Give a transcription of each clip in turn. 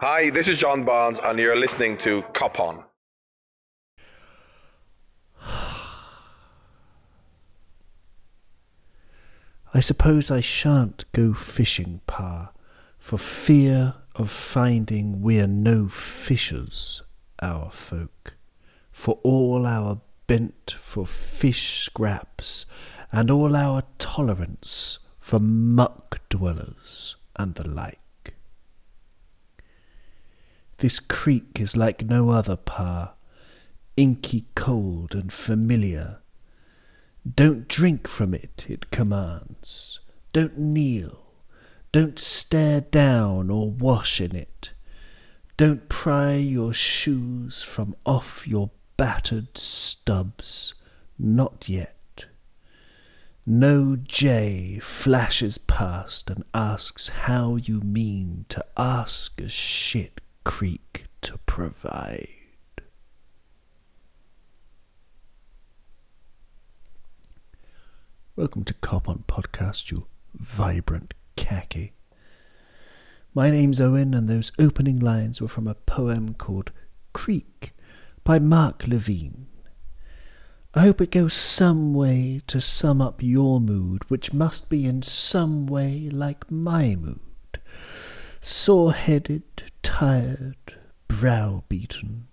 Hi, this is John Barnes, and you're listening to Cop On. I suppose I shan't go fishing, Pa, for fear of finding we're no fishers, our folk, for all our bent for fish scraps, and all our tolerance for muck dwellers and the like. This creek is like no other, Pa, inky cold and familiar. Don't drink from it, it commands. Don't kneel. Don't stare down or wash in it. Don't pry your shoes from off your battered stubs. Not yet. No jay flashes past and asks how you mean to ask a shit creek to provide. Welcome to Cop On Podcast, you vibrant khaki. My name's Owen, and those opening lines were from a poem called Creek by Mark Levine. I hope it goes some way to sum up your mood, which must be in some way like my mood sore headed, tired, browbeaten.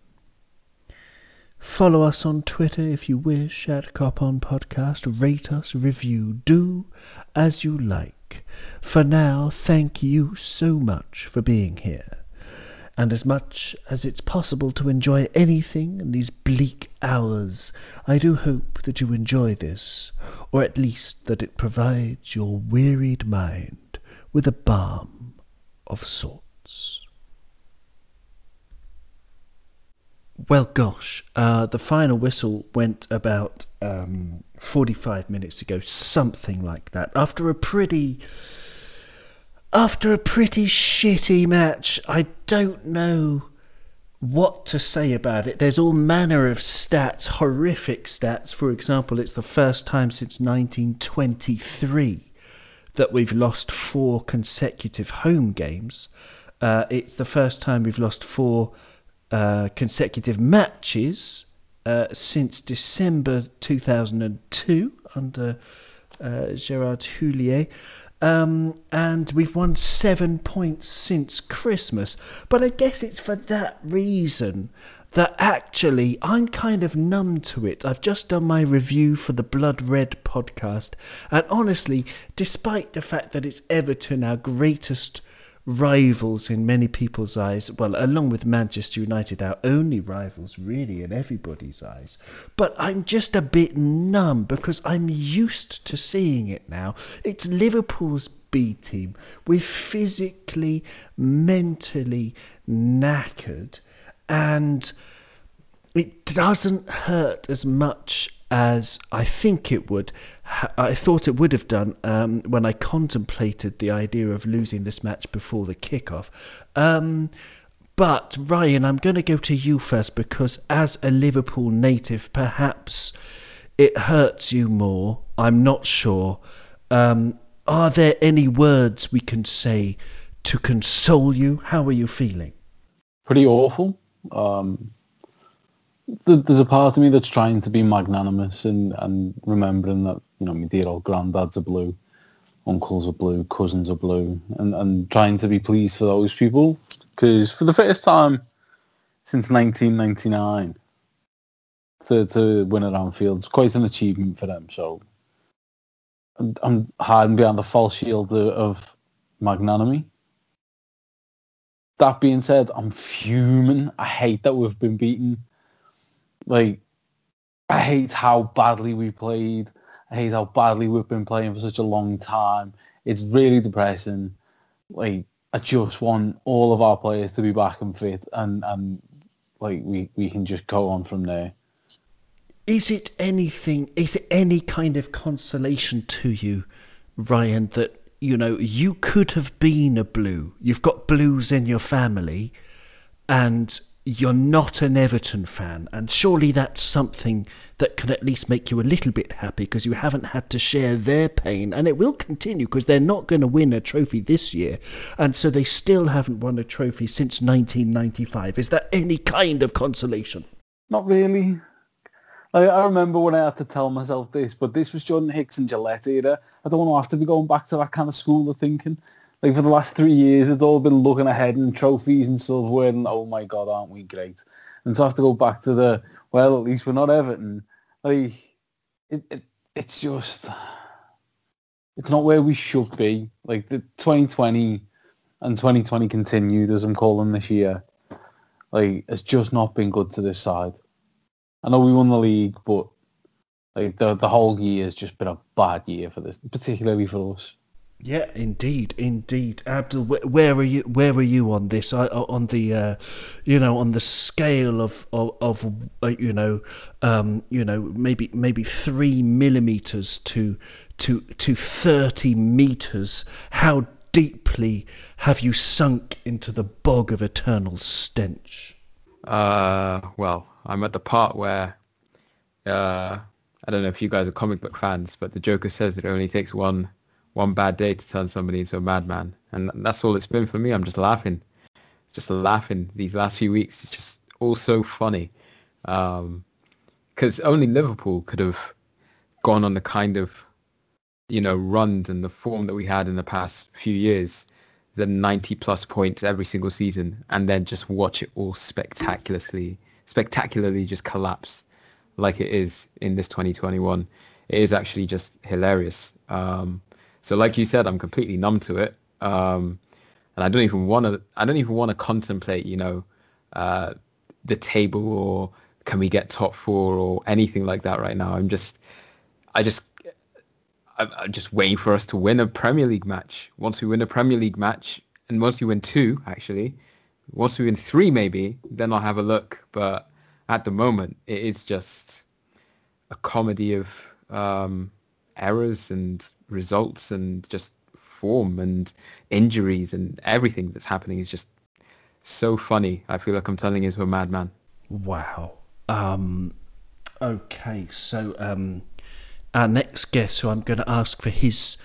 Follow us on Twitter if you wish at Cop On Podcast. Rate us, review, do as you like. For now, thank you so much for being here. And as much as it's possible to enjoy anything in these bleak hours, I do hope that you enjoy this, or at least that it provides your wearied mind with a balm of sorts. Well, gosh, uh, the final whistle went about um, 45 minutes ago, something like that. After a pretty. After a pretty shitty match, I don't know what to say about it. There's all manner of stats, horrific stats. For example, it's the first time since 1923 that we've lost four consecutive home games. Uh, it's the first time we've lost four uh, consecutive matches uh, since December 2002 under uh, Gerard Houllier. Um, and we've won seven points since Christmas. But I guess it's for that reason that actually I'm kind of numb to it. I've just done my review for the Blood Red podcast, and honestly, despite the fact that it's Everton, our greatest rivals in many people's eyes, well, along with Manchester United, our only rivals really in everybody's eyes. But I'm just a bit numb because I'm used to seeing it now. It's Liverpool's B team. We're physically, mentally knackered, and it doesn't hurt as much as I think it would. I thought it would have done um, when I contemplated the idea of losing this match before the kickoff. Um, but Ryan, I'm going to go to you first because, as a Liverpool native, perhaps it hurts you more. I'm not sure. Um, are there any words we can say to console you? How are you feeling? Pretty awful. Um, there's a part of me that's trying to be magnanimous and, and remembering that, you know, my dear old granddads are blue, uncles are blue, cousins are blue, and, and trying to be pleased for those people. Because for the first time since 1999, to, to win at Anfield is quite an achievement for them. So I'm, hiding behind the false shield of magnanimity. That being said, I'm fuming. I hate that we've been beaten like, I hate how badly we played. Hate how badly we've been playing for such a long time. It's really depressing. Like, I just want all of our players to be back and fit, and and like we we can just go on from there. Is it anything? Is it any kind of consolation to you, Ryan, that you know you could have been a blue? You've got blues in your family, and you're not an Everton fan, and surely that's something that can at least make you a little bit happy because you haven't had to share their pain, and it will continue because they're not going to win a trophy this year, and so they still haven't won a trophy since 1995. Is that any kind of consolation? Not really. Like, I remember when I had to tell myself this, but this was Jordan Hicks and Gillett era. I don't want to have to be going back to that kind of school of thinking. Like for the last three years, it's all been looking ahead and trophies and silverware and oh my god, aren't we great? And to have to go back to the well, at least we're not Everton. Like it, it it's just it's not where we should be. Like the 2020 and 2020 continued as I'm calling this year. Like it's just not been good to this side. I know we won the league, but like the the whole year has just been a bad year for this, particularly for us. Yeah, indeed, indeed, Abdul. Where are you? Where are you on this? I, on the, uh, you know, on the scale of of, of uh, you know, um, you know, maybe maybe three millimeters to to to thirty meters. How deeply have you sunk into the bog of eternal stench? Uh, well, I'm at the part where, uh, I don't know if you guys are comic book fans, but the Joker says that it only takes one one bad day to turn somebody into a madman. And that's all it's been for me. I'm just laughing, just laughing these last few weeks. It's just all so funny. Because um, only Liverpool could have gone on the kind of, you know, runs and the form that we had in the past few years, the 90 plus points every single season, and then just watch it all spectacularly, spectacularly just collapse like it is in this 2021. It is actually just hilarious. Um, so like you said, I'm completely numb to it. Um, and I don't even want to, I don't even want to contemplate, you know, uh, the table or can we get top four or anything like that right now. I'm just, I just, I'm just waiting for us to win a Premier League match. Once we win a Premier League match, and once we win two, actually, once we win three, maybe, then I'll have a look. But at the moment, it is just a comedy of um, errors and results and just form and injuries and everything that's happening is just so funny. I feel like I'm telling you to a madman. Wow. Um, okay, so um, our next guest, who I'm going to ask for his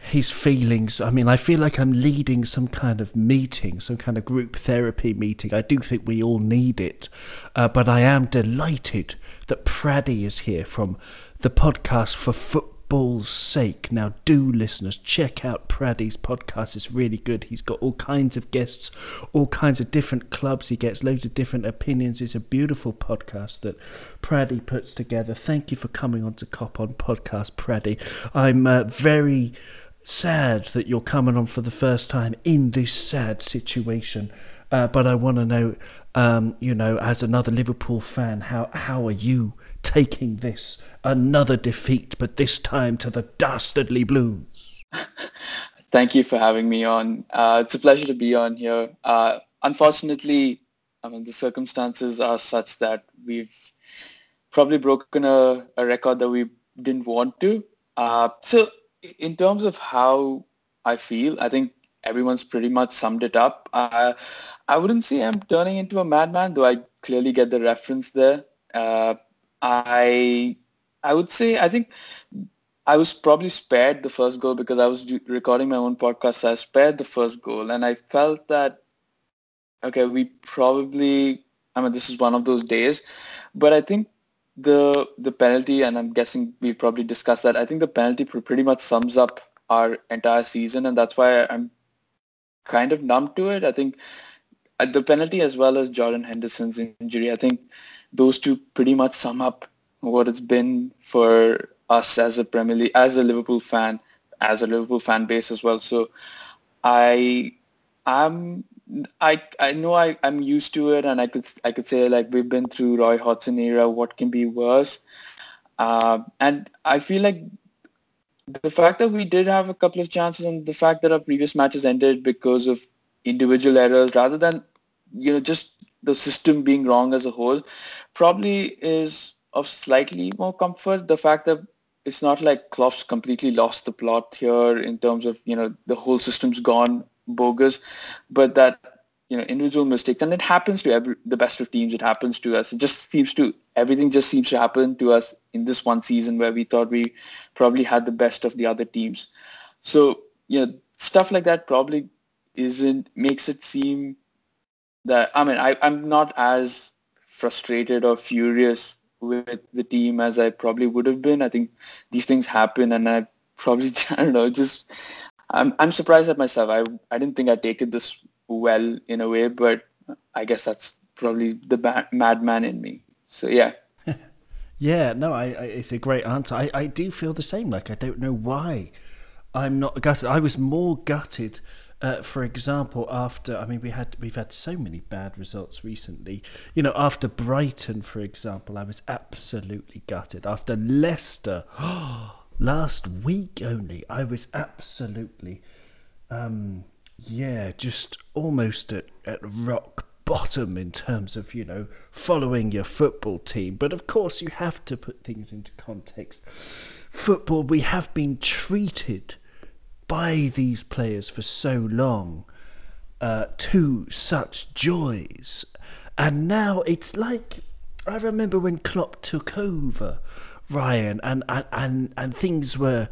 his feelings. I mean, I feel like I'm leading some kind of meeting, some kind of group therapy meeting. I do think we all need it, uh, but I am delighted that Praddy is here from the podcast for football's sake. Now, do listeners check out Praddy's podcast. It's really good. He's got all kinds of guests, all kinds of different clubs. He gets loads of different opinions. It's a beautiful podcast that Praddy puts together. Thank you for coming on to Cop On Podcast, Praddy. I'm uh, very sad that you're coming on for the first time in this sad situation. Uh, but I want to know, um, you know, as another Liverpool fan, how how are you taking this another defeat, but this time to the dastardly Blues. Thank you for having me on. Uh, it's a pleasure to be on here. Uh, unfortunately, I mean the circumstances are such that we've probably broken a, a record that we didn't want to. Uh, so in terms of how I feel, I think everyone's pretty much summed it up. Uh, I wouldn't say I'm turning into a madman, though I clearly get the reference there. Uh, I I would say I think I was probably spared the first goal because I was recording my own podcast. So I spared the first goal, and I felt that okay, we probably I mean this is one of those days, but I think the the penalty, and I'm guessing we probably discussed that. I think the penalty pretty much sums up our entire season, and that's why I'm kind of numb to it. I think uh, the penalty as well as Jordan Henderson's injury. I think those two pretty much sum up what it's been for us as a Premier League, as a Liverpool fan, as a Liverpool fan base as well. So I am I I know I, I'm used to it and I could I could say like we've been through Roy Hodgson era, what can be worse? Uh, and I feel like the fact that we did have a couple of chances and the fact that our previous matches ended because of individual errors rather than you know just the system being wrong as a whole probably is of slightly more comfort. The fact that it's not like Klopp's completely lost the plot here in terms of, you know, the whole system's gone bogus, but that you know individual mistakes, and it happens to every, the best of teams. It happens to us. It just seems to everything just seems to happen to us in this one season where we thought we probably had the best of the other teams. So you know stuff like that probably isn't makes it seem that I mean I, I'm not as frustrated or furious with the team as I probably would have been. I think these things happen and I probably I don't know, just I'm I'm surprised at myself. I I didn't think I'd taken this well in a way, but I guess that's probably the madman in me. So yeah. yeah, no, I, I, it's a great answer. I, I do feel the same. Like I don't know why I'm not gutted. I was more gutted uh, for example, after I mean, we had we've had so many bad results recently. You know, after Brighton, for example, I was absolutely gutted. After Leicester, last week only, I was absolutely, um, yeah, just almost at, at rock bottom in terms of you know following your football team. But of course, you have to put things into context. Football, we have been treated by these players for so long uh, to such joys. And now it's like I remember when Klopp took over, Ryan, and, and, and, and things were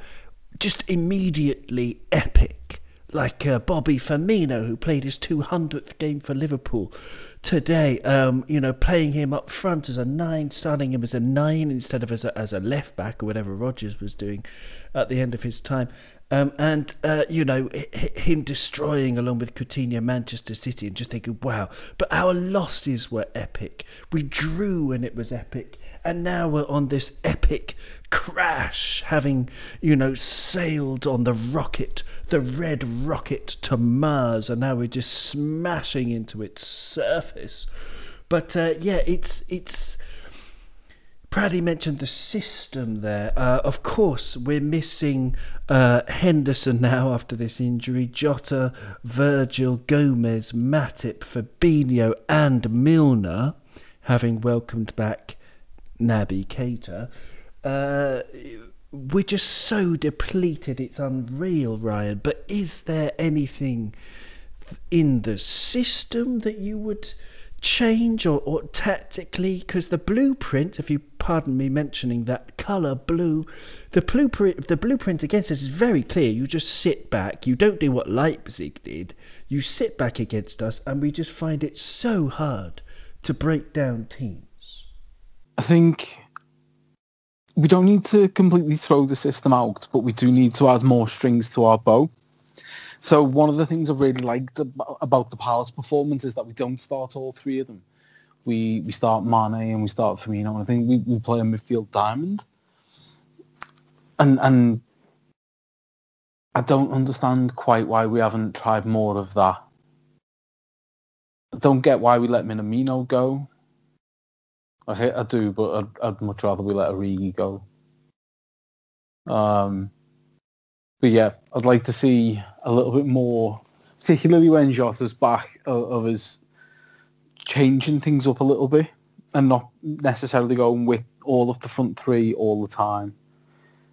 just immediately epic. Like uh, Bobby Firmino, who played his 200th game for Liverpool today, um, you know, playing him up front as a nine, starting him as a nine instead of as a, as a left back or whatever Rodgers was doing at the end of his time. Um, and uh, you know him destroying along with Coutinho Manchester City and just thinking wow. But our losses were epic. We drew and it was epic. And now we're on this epic crash having you know sailed on the rocket the red rocket to Mars. And now we're just smashing into its surface. But uh, yeah it's it's Praddy mentioned the system there. Uh, of course, we're missing uh, Henderson now after this injury. Jota, Virgil, Gomez, Matip, Fabinho, and Milner, having welcomed back Naby Keita. Uh, we're just so depleted, it's unreal, Ryan. But is there anything in the system that you would change or, or tactically because the blueprint if you pardon me mentioning that color blue the blueprint the blueprint against us is very clear. You just sit back. You don't do what leipzig did. You sit back against us and we just find it so hard to break down teams. I think we don't need to completely throw the system out but we do need to add more strings to our bow so one of the things I really liked about the Palace performance is that we don't start all three of them. We we start Mane and we start Firmino, and I think we, we play a midfield diamond. And and I don't understand quite why we haven't tried more of that. I don't get why we let Minamino go. I hate, I do, but I'd, I'd much rather we let Origi go. Um, but yeah, I'd like to see a little bit more, particularly when Jota's back, of, of us changing things up a little bit and not necessarily going with all of the front three all the time.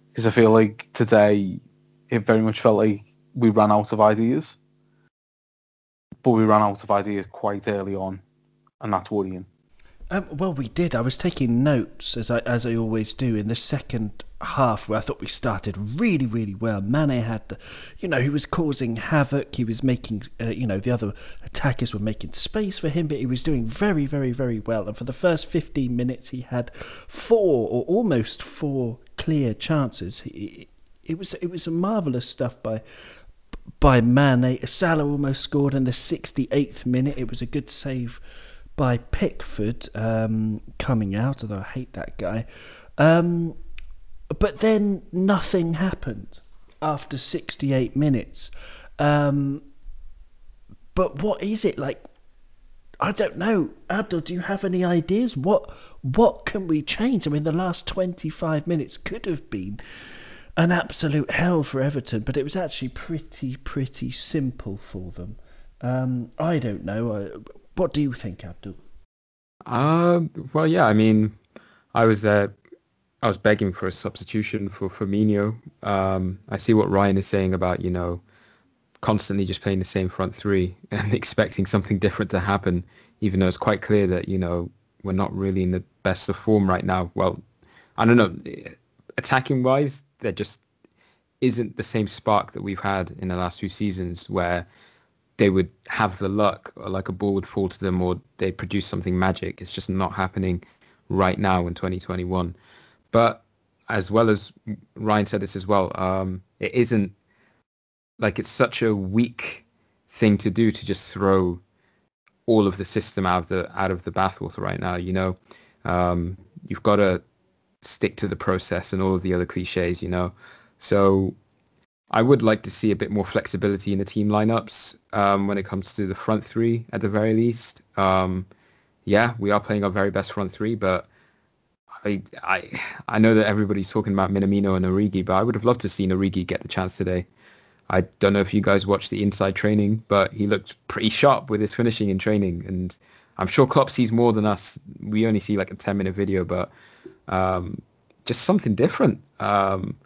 Because I feel like today it very much felt like we ran out of ideas. But we ran out of ideas quite early on, and that's worrying. Um, well, we did. I was taking notes as I as I always do in the second half, where I thought we started really, really well. Mane had, the, you know, he was causing havoc. He was making, uh, you know, the other attackers were making space for him, but he was doing very, very, very well. And for the first fifteen minutes, he had four or almost four clear chances. He, it was it was marvelous stuff by by Mane. Salah almost scored in the sixty eighth minute. It was a good save by Pickford um, coming out, although I hate that guy. Um, but then nothing happened after 68 minutes. Um, but what is it like? I don't know. Abdul, do you have any ideas? What what can we change? I mean, the last 25 minutes could have been an absolute hell for Everton, but it was actually pretty, pretty simple for them. Um, I don't know. Uh, what do you think, Abdul? Uh, well, yeah. I mean, I was I was begging for a substitution for Firmino. Um, I see what Ryan is saying about you know constantly just playing the same front three and expecting something different to happen, even though it's quite clear that you know we're not really in the best of form right now. Well, I don't know. Attacking wise, there just isn't the same spark that we've had in the last few seasons where they would have the luck or like a ball would fall to them or they produce something magic. It's just not happening right now in 2021. But as well as Ryan said this as well, um, it isn't like it's such a weak thing to do to just throw all of the system out of the out of the bathwater right now. You know, um, you've got to stick to the process and all of the other cliches. You know, so I would like to see a bit more flexibility in the team lineups um, when it comes to the front three at the very least. Um, yeah, we are playing our very best front three, but I I I know that everybody's talking about Minamino and Origi, but I would have loved to see Origi get the chance today. I don't know if you guys watched the inside training, but he looked pretty sharp with his finishing in training, and I'm sure Klopp sees more than us. We only see like a 10 minute video, but um, just something different. Um,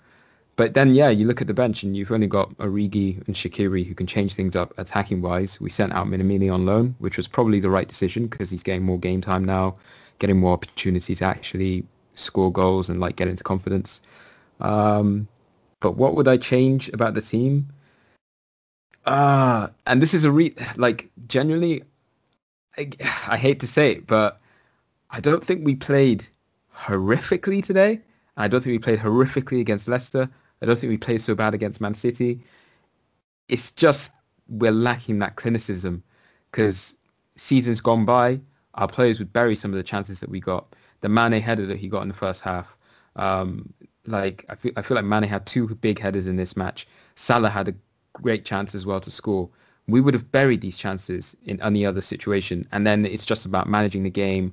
but then, yeah, you look at the bench and you've only got Origi and Shaqiri who can change things up attacking wise. We sent out Minamino on loan, which was probably the right decision because he's getting more game time now, getting more opportunities to actually score goals and like get into confidence. Um, but what would I change about the team? Uh, and this is a re like genuinely, I, I hate to say it, but I don't think we played horrifically today. I don't think we played horrifically against Leicester. I don't think we played so bad against Man City. It's just we're lacking that clinicism because seasons gone by, our players would bury some of the chances that we got. The Mane header that he got in the first half, um, like I feel, I feel like Mane had two big headers in this match. Salah had a great chance as well to score. We would have buried these chances in any other situation, and then it's just about managing the game,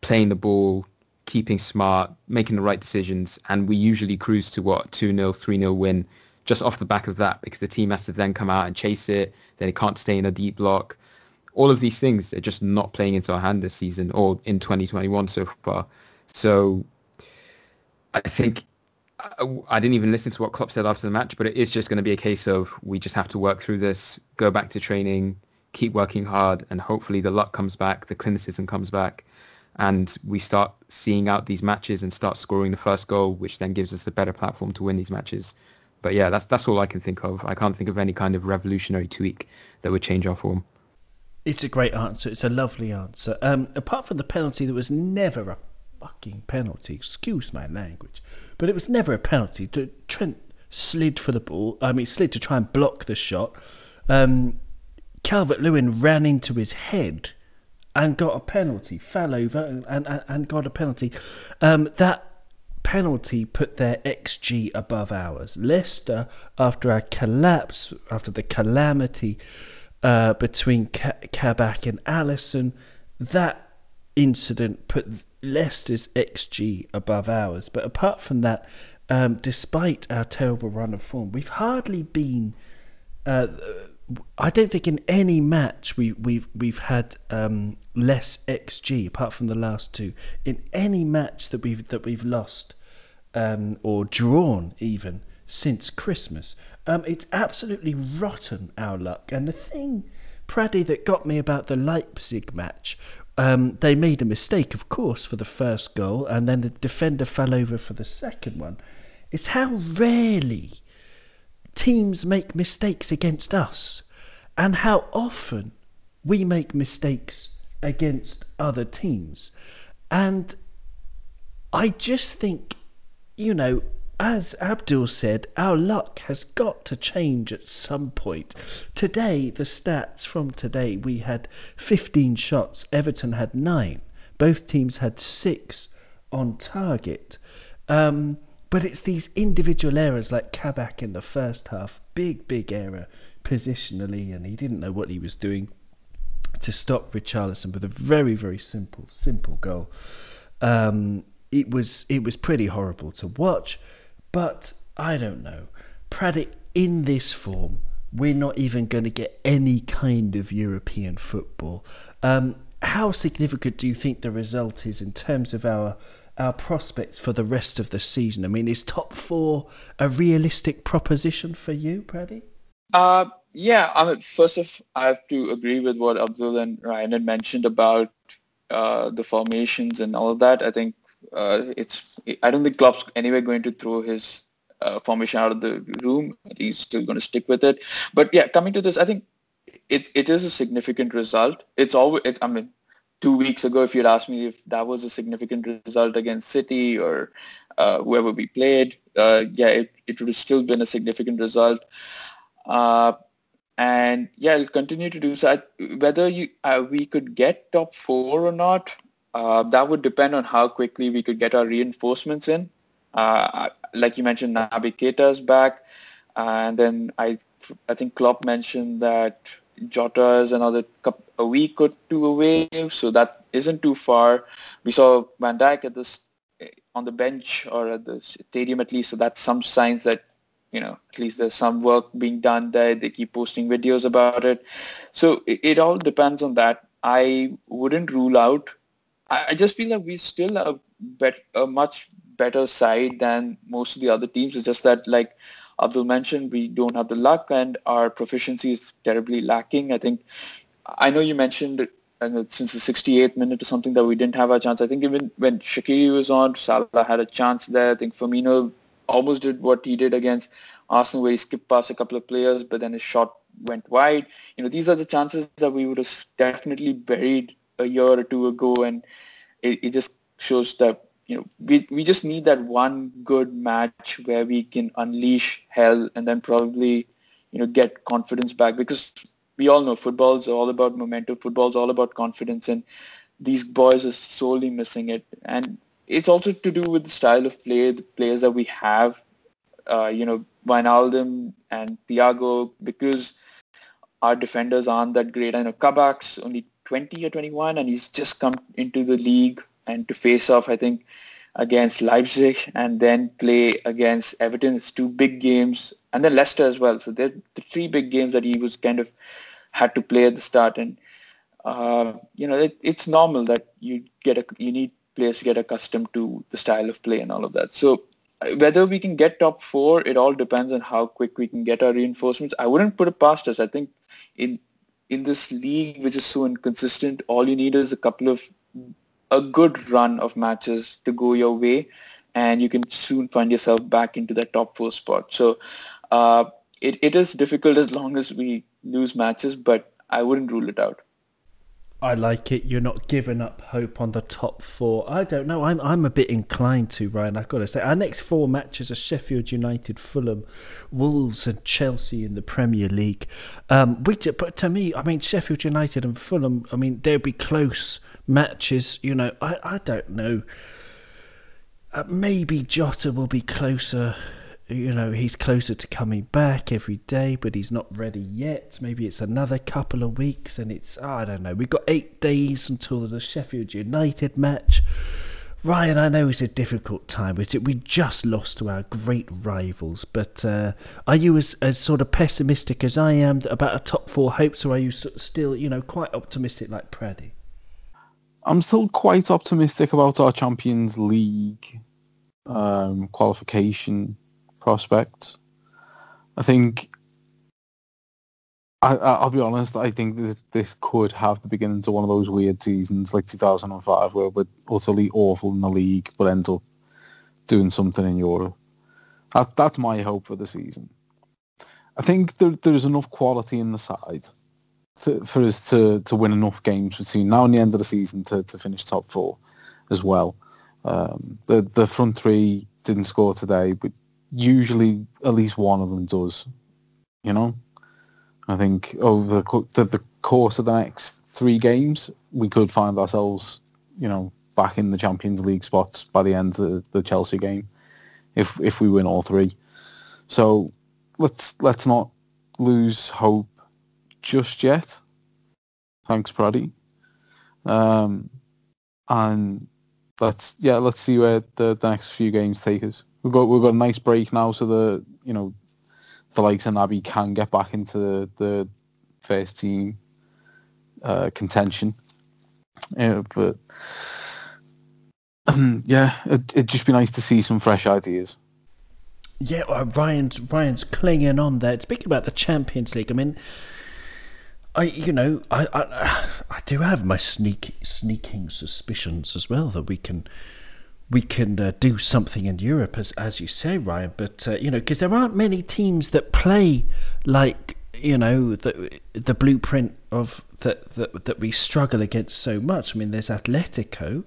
playing the ball, keeping smart, making the right decisions, and we usually cruise to what 2-0, 3-0 win just off the back of that because the team has to then come out and chase it. Then it can't stay in a deep block. All of these things are just not playing into our hand this season or in 2021 so far. So I think I didn't even listen to what Klopp said after the match, but it is just going to be a case of we just have to work through this, go back to training, keep working hard, and hopefully the luck comes back, the clinicism comes back, and we start seeing out these matches and start scoring the first goal, which then gives us a better platform to win these matches. But yeah, that's that's all I can think of. I can't think of any kind of revolutionary tweak that would change our form. It's a great answer. It's a lovely answer. Um, apart from the penalty, that was never a fucking penalty. Excuse my language, but it was never a penalty. Trent slid for the ball. I mean, slid to try and block the shot. Um, Calvert Lewin ran into his head and got a penalty, fell over and, and, and got a penalty. Um, that penalty put their XG above ours. Leicester, after a collapse, after the calamity uh, between Kabak and Alisson, that incident put Leicester's XG above ours. But apart from that, um, despite our terrible run of form, we've hardly been. Uh, I don't think in any match we, we've we've had um, less xG apart from the last two. In any match that we've that we've lost um, or drawn even since Christmas, um, it's absolutely rotten our luck. And the thing, Praddy, that got me about the Leipzig match um, they made a mistake, of course, for the first goal, and then the defender fell over for the second one. It's how rarely teams make mistakes against us, and how often we make mistakes against other teams. And I just think, you know, as Abdul said, our luck has got to change at some point. Today, the stats from today, we had 15 shots, Everton had nine. Both teams had six on target. Um, but it's these individual errors like Kabak in the first half, big, big error positionally, and he didn't know what he was doing to stop Richarlison with a very, very simple, simple goal. Um, it was it was pretty horrible to watch. But I don't know. Praddy, in this form, we're not even going to get any kind of European football. Um, how significant do you think the result is in terms of our our prospects for the rest of the season? I mean, is top four a realistic proposition for you, Praddy? Uh, yeah, I mean, first of I have to agree with what Abdul and Ryan had mentioned about uh, the formations and all of that. I think uh, it's I don't think Klopp's anyway going to throw his uh, formation out of the room. He's still going to stick with it. But yeah, coming to this, I think it, it is a significant result. It's always, it, I mean, two weeks ago, if you'd asked me if that was a significant result against City or uh, whoever we played, uh, yeah, it, it would have still been a significant result. Uh, and yeah, it'll continue to do so. Whether you uh, we could get top four or not, uh, that would depend on how quickly we could get our reinforcements in. Uh, like you mentioned, Keita is back, and then I I think Klopp mentioned that Jota is another couple, a week or two away, so that isn't too far. We saw Van Dijk at this eh, on the bench or at the stadium at least, so that's some signs that you know at least there's some work being done there. They keep posting videos about it, so it, it all depends on that. I wouldn't rule out. I, I just feel that we still have bet, a much better side than most of the other teams. It's just that like Abdul mentioned, we don't have the luck and our proficiency is terribly lacking. I think, I know you mentioned uh, since the 68th minute or something that we didn't have a chance. I think even when Shaqiri was on, Salah had a chance there. I think Firmino almost did what he did against Arsenal where he skipped past a couple of players, but then his shot went wide. You know, these are the chances that we would have definitely buried a year or two ago, and it, it just shows that you know, we, we just need that one good match where we can unleash hell and then probably, you know, get confidence back because we all know football is all about momentum. Football is all about confidence and these boys are solely missing it. And it's also to do with the style of play, the players that we have, uh, you know, Wijnaldum and Thiago, because our defenders aren't that great. I know Kabak's only 20 or 21 and he's just come into the league and to face off, I think, against Leipzig and then play against Everton. It's two big games, and then Leicester as well. So they're the three big games that he was kind of had to play at the start. And uh, you know, it, it's normal that you get a you need players to get accustomed to the style of play and all of that. So uh, whether we can get top four, it all depends on how quick we can get our reinforcements. I wouldn't put it past us. I think in in this league, which is so inconsistent, all you need is a couple of a good run of matches to go your way, and you can soon find yourself back into that top four spot. So uh, it, it is difficult as long as we lose matches, but I wouldn't rule it out. I like it. You're not giving up hope on the top four. I don't know. I'm I'm a bit inclined to Ryan. I've got to say, our next four matches are Sheffield United, Fulham, Wolves, and Chelsea in the Premier League. Um, which, but to me, I mean, Sheffield United and Fulham. I mean, they'll be close matches. You know, I I don't know. Uh, maybe Jota will be closer you know, he's closer to coming back every day, but he's not ready yet. Maybe it's another couple of weeks, and it's, I don't know. We've got eight days until the Sheffield United match. Ryan, I know it's a difficult time, we just lost to our great rivals. But uh, are you as, as sort of pessimistic as I am about a top four hopes, or are you still, you know, quite optimistic like Praddy? I'm still quite optimistic about our Champions League um, qualification prospects. I think I, I'll be honest. I think this, this could have the beginnings of one of those weird seasons like 2005, where we're utterly awful in the league, but end up doing something in Europe. That, that's my hope for the season. I think there, there's enough quality in the side to, for us to, to win enough games between now and the end of the season to, to finish top four as well. Um, the the front three didn't score today, but usually at least one of them does. You know, I think over the, the course of the next three games, we could find ourselves, you know, back in the Champions League spots by the end of the Chelsea game, if if we win all three. So let's let's not lose hope just yet. Thanks, Praddy. Um, and let's yeah, let's see where the, the next few games take us we've got we've got a nice break now, so the you know the likes of Naby can get back into the, the first team uh, contention. Yeah, but yeah, it, it'd just be nice to see some fresh ideas. Yeah, uh, Ryan's Ryan's clinging on there. Speaking about the Champions League, I mean, I you know I I, I do have my sneaky sneaking suspicions as well that we can we can uh, do something in Europe as as you say, Ryan. But uh, you know, because there aren't many teams that play like you know the the blueprint of that that that we struggle against so much. I mean, there's Atletico,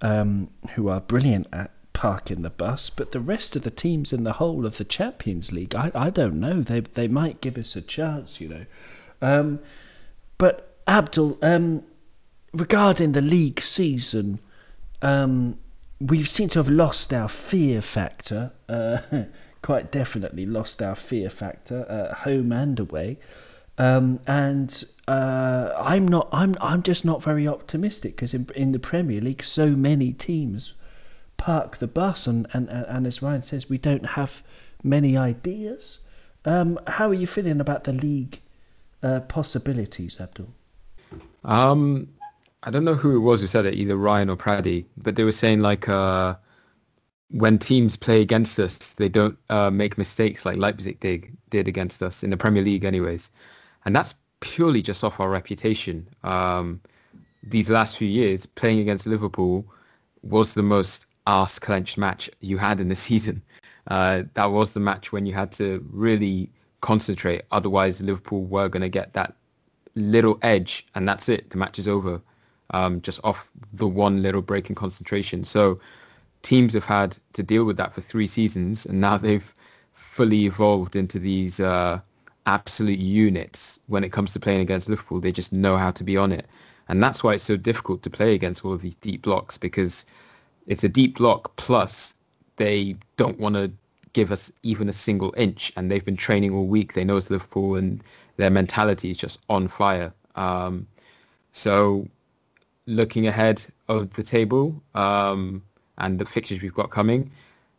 um, who are brilliant at parking the bus, but the rest of the teams in the whole of the Champions League, I, I don't know. They they might give us a chance, you know. Um, but Abdul, um, regarding the league season, um, we seem to have lost our fear factor. Uh, quite definitely lost our fear factor, uh, home and away. Um, and uh, I'm not. I'm. I'm just not very optimistic because in, in the Premier League, so many teams park the bus, and, and, and as Ryan says, we don't have many ideas. Um, how are you feeling about the league uh, possibilities, Abdul? Um, I don't know who it was who said it, either Ryan or Praddy, but they were saying like uh, when teams play against us, they don't uh, make mistakes like Leipzig did, did against us in the Premier League, anyways, and that's purely just off our reputation. Um, these last few years, playing against Liverpool was the most ass clenched match you had in the season. Uh, that was the match when you had to really concentrate. Otherwise, Liverpool were going to get that little edge, and that's it. The match is over, um, just off the one little break in concentration. So teams have had to deal with that for three seasons, and now they've fully evolved into these uh, absolute units when it comes to playing against Liverpool. They just know how to be on it. And that's why it's so difficult to play against all of these deep blocks because it's a deep block plus they don't want to give us even a single inch and they've been training all week they know it's liverpool and their mentality is just on fire um, so looking ahead of the table um, and the fixtures we've got coming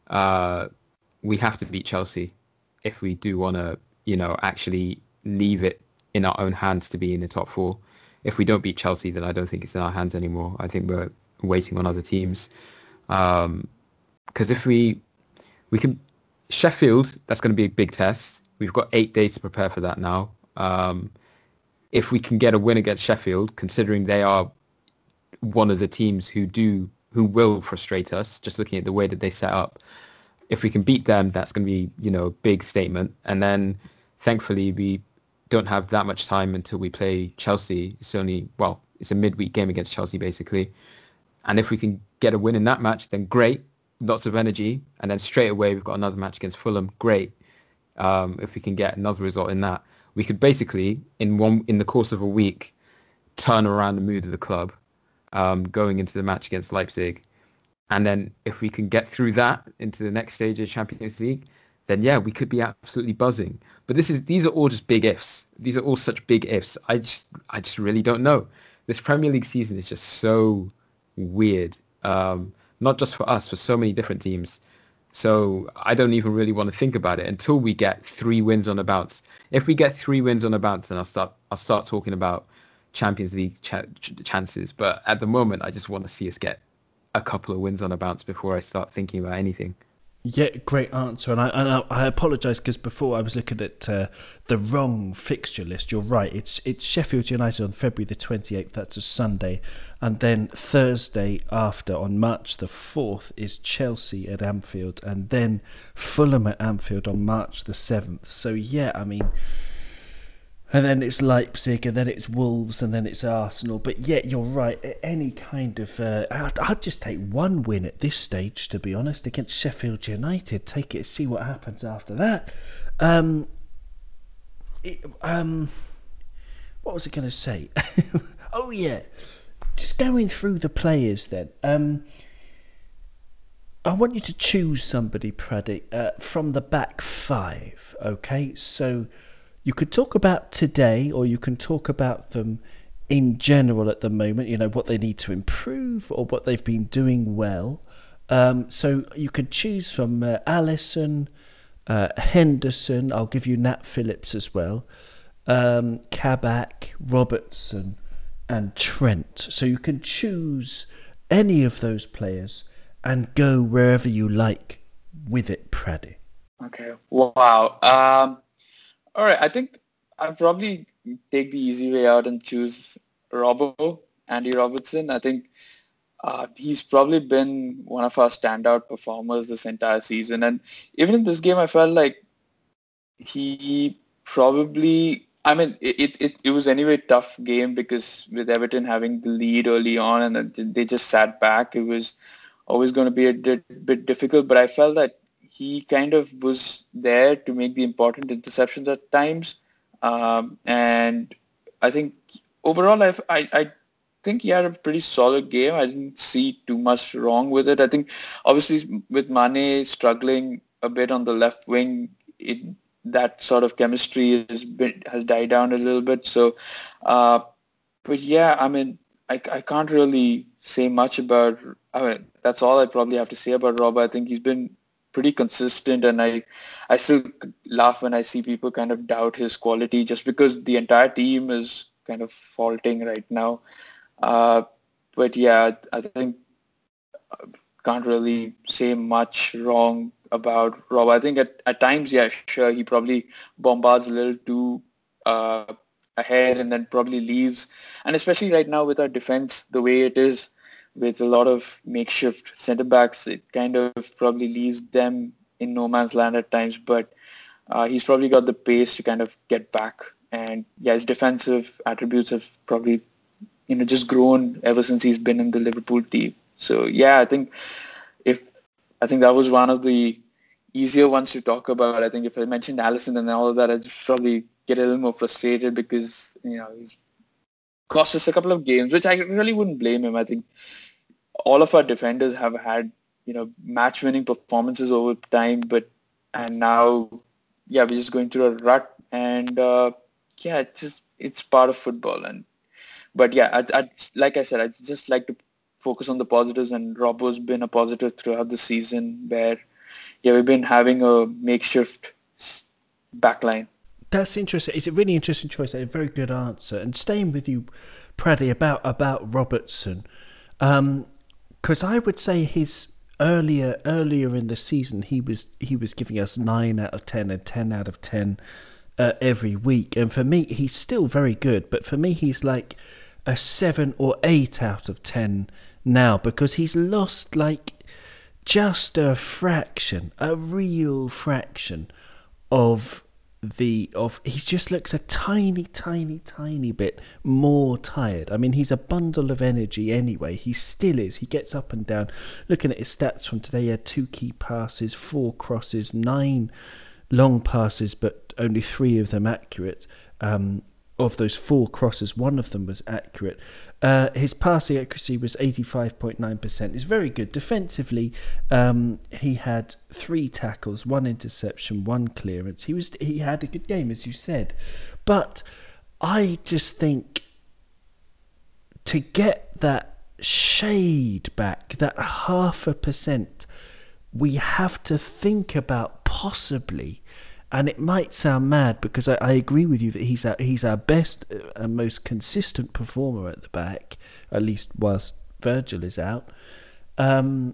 uh, we have to beat chelsea if we do want to you know actually leave it in our own hands to be in the top four if we don't beat chelsea then i don't think it's in our hands anymore i think we're waiting on other teams because um, if we we can Sheffield, that's going to be a big test. We've got eight days to prepare for that now. Um, if we can get a win against Sheffield, considering they are one of the teams who do who will frustrate us, just looking at the way that they set up. If we can beat them, that's going to be you know a big statement. And then, thankfully, we don't have that much time until we play Chelsea. It's only well, it's a midweek game against Chelsea basically. And if we can get a win in that match, then great, lots of energy. And then straight away, we've got another match against Fulham. Great. Um, if we can get another result in that, we could basically, in one in the course of a week, turn around the mood of the club um, going into the match against Leipzig. And then if we can get through that into the next stage of Champions League, then yeah, we could be absolutely buzzing. But this is these are all just big ifs. These are all such big ifs. I just I just really don't know. This Premier League season is just so weird. Um, not just for us, for so many different teams. So I don't even really want to think about it until we get three wins on a bounce. If we get three wins on a bounce, then I'll start I'll start talking about Champions League ch- chances. But at the moment, I just want to see us get a couple of wins on a bounce before I start thinking about anything. Yeah, great answer. And I, and I, I apologise because before I was looking at uh, the wrong fixture list. You're right. It's it's Sheffield United on February the 28th. That's a Sunday. And then Thursday after, on March the 4th, is Chelsea at Anfield. And then Fulham at Anfield on March the 7th. So, yeah, I mean and then it's Leipzig, and then it's Wolves, and then it's Arsenal. But yet, you're right. Any kind of, uh, I'd, I'd, just take one win at this stage, to be honest, against Sheffield United. Take it, see what happens after that. Um, it, um, what was I going to say? oh yeah, just going through the players then. Um, I want you to choose somebody, Praddy, uh, from the back five. Okay, so you could talk about today or you can talk about them in general at the moment, you know, what they need to improve or what they've been doing well. Um, so you could choose from uh, uh, Henderson, I'll give you Nat Phillips as well, um, Kabak, Robertson, and Trent. So you can choose any of those players and go wherever you like with it, Praddy. Okay. Wow. Um, all right. I think I'll probably take the easy way out and choose Robbo, Andy Robertson. I think uh, he's probably been one of our standout performers this entire season. And even in this game, I felt like he probably, I mean, it, it, it was anyway tough game because with Everton having the lead early on and they just sat back, it was always going to be a bit difficult. But I felt that he kind of was there to make the important interceptions at times. Um, and I think overall, I, I, I think he had a pretty solid game. I didn't see too much wrong with it. I think obviously with Mane struggling a bit on the left wing, it, that sort of chemistry has been, has died down a little bit. So, uh, but yeah, I mean, I, I can't really say much about. I mean, that's all I probably have to say about Rob. I think he's been pretty consistent, and I I still laugh when I see people kind of doubt his quality just because the entire team is kind of faulting right now. Uh, but yeah, I think uh, can't really say much wrong about Rob. I think at, at times, yeah, sure, he probably bombards a little too uh, ahead and then probably leaves. And especially right now with our defense, the way it is with a lot of makeshift centre backs, it kind of probably leaves them in no man's land at times. But uh, he's probably got the pace to kind of get back. And yeah, his defensive attributes have probably you know just grown ever since he's been in the Liverpool team. So yeah, I think if I think that was one of the easier ones to talk about. I think if I mentioned Alisson and all of that, I'd probably get a little more frustrated because you know he's cost us a couple of games, which I really wouldn't blame him. I think all of our defenders have had you know match-winning performances over time, but and now yeah, we're just going through a rut, and uh, yeah, it's just it's part of football, and but yeah, I, I, like I said, I just like to focus on the positives, and Robbo's been a positive throughout the season. Where yeah, we've been having a makeshift backline. That's interesting. It's a really interesting choice. A very good answer. And staying with you, Praddy, about about Robertson, because um, I would say his earlier earlier in the season he was he was giving us nine out of ten and ten out of ten uh, every week. And for me, he's still very good. But for me, he's like a seven or eight out of ten now because he's lost like just a fraction, a real fraction of the of he just looks a tiny tiny tiny bit more tired. I mean he's a bundle of energy anyway. He still is. He gets up and down. Looking at his stats from today he had two key passes four crosses nine long passes but only three of them accurate. Um, of those four crosses, one of them was accurate. Uh, his passing accuracy was 85.9%. It's very good. Defensively, um, he had three tackles, one interception, one clearance. He was he had a good game, as you said. But I just think to get that shade back, that half a percent, we have to think about possibly and it might sound mad because I, I, agree with you that he's our, he's our best uh, and most consistent performer at the back, at least whilst Virgil is out. Um,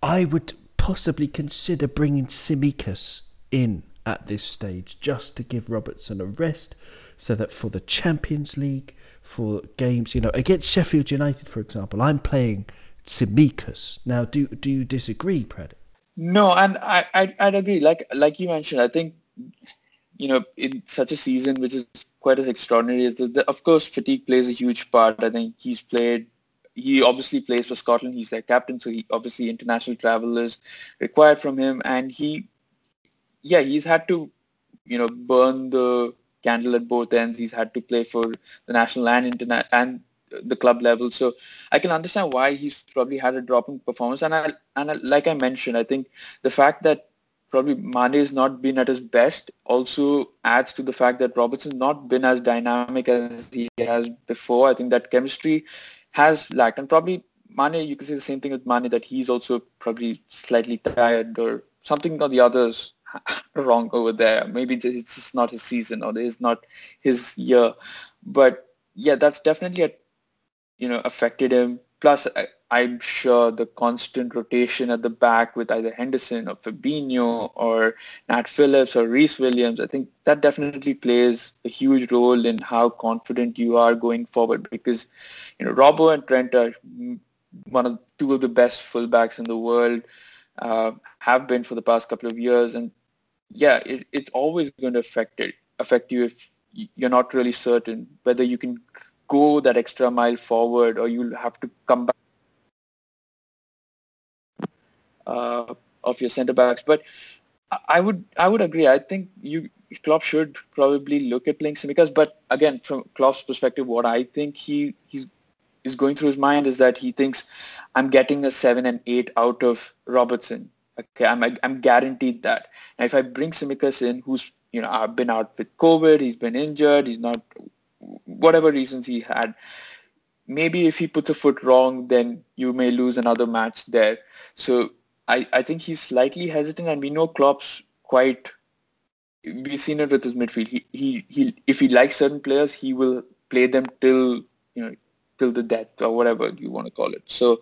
I would possibly consider bringing Tsimikas in at this stage just to give Robertson a rest so that for the Champions League, for games, you know, against Sheffield United, for example, I'm playing Tsimikas. Now, do, do you disagree, Pred? No, and I, I I'd agree. Like like you mentioned, I think you know in such a season which is quite as extraordinary as this, the, of course fatigue plays a huge part. I think he's played. He obviously plays for Scotland. He's their captain, so he obviously international travel is required from him, and he, yeah, he's had to, you know, burn the candle at both ends. He's had to play for the national and internet and the club level. So I can understand why he's probably had a drop in performance. And I, and I, like I mentioned, I think the fact that probably Mane has not been at his best also adds to the fact that Robertson's not been as dynamic as he has before. I think that chemistry has lacked. And probably Mane, you can say the same thing with Mane, that he's also probably slightly tired or something or the others wrong over there. Maybe it's just not his season or it's not his year. But yeah, that's definitely a you know affected him. Plus, I, I'm sure the constant rotation at the back with either Henderson or Fabinho or Nat Phillips or Rhys Williams, I think that definitely plays a huge role in how confident you are going forward because, you know, Robbo and Trent are one of two of the best fullbacks in the world, uh, have been for the past couple of years. And yeah, it, it's always going to affect it, affect you if you're not really certain whether you can go that extra mile forward or you'll have to come back uh, of your centre backs. But I would I would agree. I think you Klopp should probably look at playing Tsimikas. But again, from Klopp's perspective, what I think he he's is going through his mind is that he thinks I'm getting a seven and eight out of Robertson. Okay, I'm I'm guaranteed that. Now, if I bring Tsimikas in, who's you know I've been out with COVID, he's been injured, he's not whatever reasons he had. Maybe if he puts a foot wrong, then you may lose another match there. So I, I think he's slightly hesitant, and we know Klopp's quite. We've seen it with his midfield. He, he he if he likes certain players, he will play them till you know till the death or whatever you want to call it. So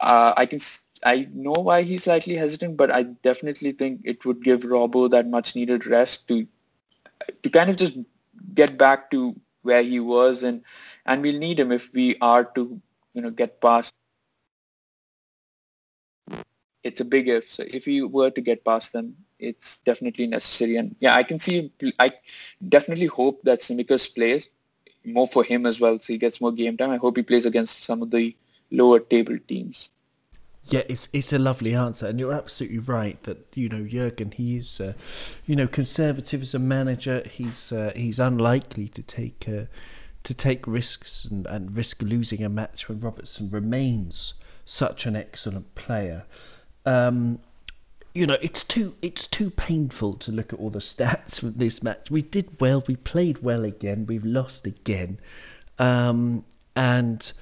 uh, I can I know why he's slightly hesitant, but I definitely think it would give Robbo that much needed rest to to kind of just get back to where he was, and and we'll need him if we are to you know get past it's a big if. So if you were to get past them, it's definitely necessary. And yeah, I can see. I definitely hope that Tsimikas plays more for him as well, so he gets more game time. I hope he plays against some of the lower table teams. Yeah, it's it's a lovely answer, and you're absolutely right that you know Jurgen. He's uh, you know conservative as a manager. He's uh, he's unlikely to take uh, to take risks and, and risk losing a match when Robertson remains such an excellent player um, you know, it's too it's too painful to look at all the stats from this match. We did well, we played well again, we've lost again, um, and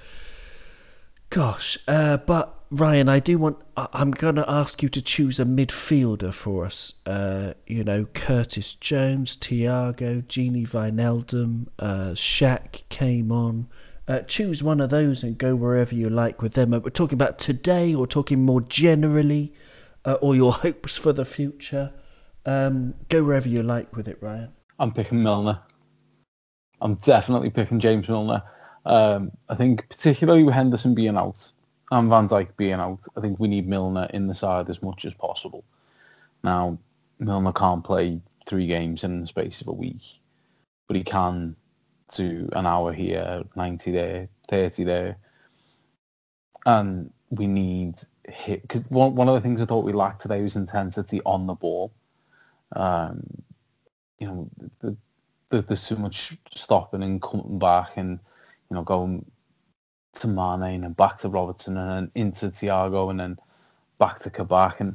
gosh, uh, but Ryan, I do want. I'm going to ask you to choose a midfielder for us. Uh, you know, Curtis Jones, Thiago, Gini Wijnaldum, uh, Shaq came on. Uh, choose one of those and go wherever you like with them. Uh, we're talking about today or talking more generally uh, or your hopes for the future. Um, go wherever you like with it, Ryan. I'm picking Milner. I'm definitely picking James Milner. Um, I think particularly with Henderson being out and Van Dijk being out, I think we need Milner in the side as much as possible. Now, Milner can't play three games in the space of a week, but he can to an hour here, 90 there, 30 there. And we need hit. Cause one, one of the things I thought we lacked today was intensity on the ball. Um, you know, the, the, there's so much stopping and coming back and, you know, going to Mane and then back to Robertson and then into Thiago and then back to Kabak. And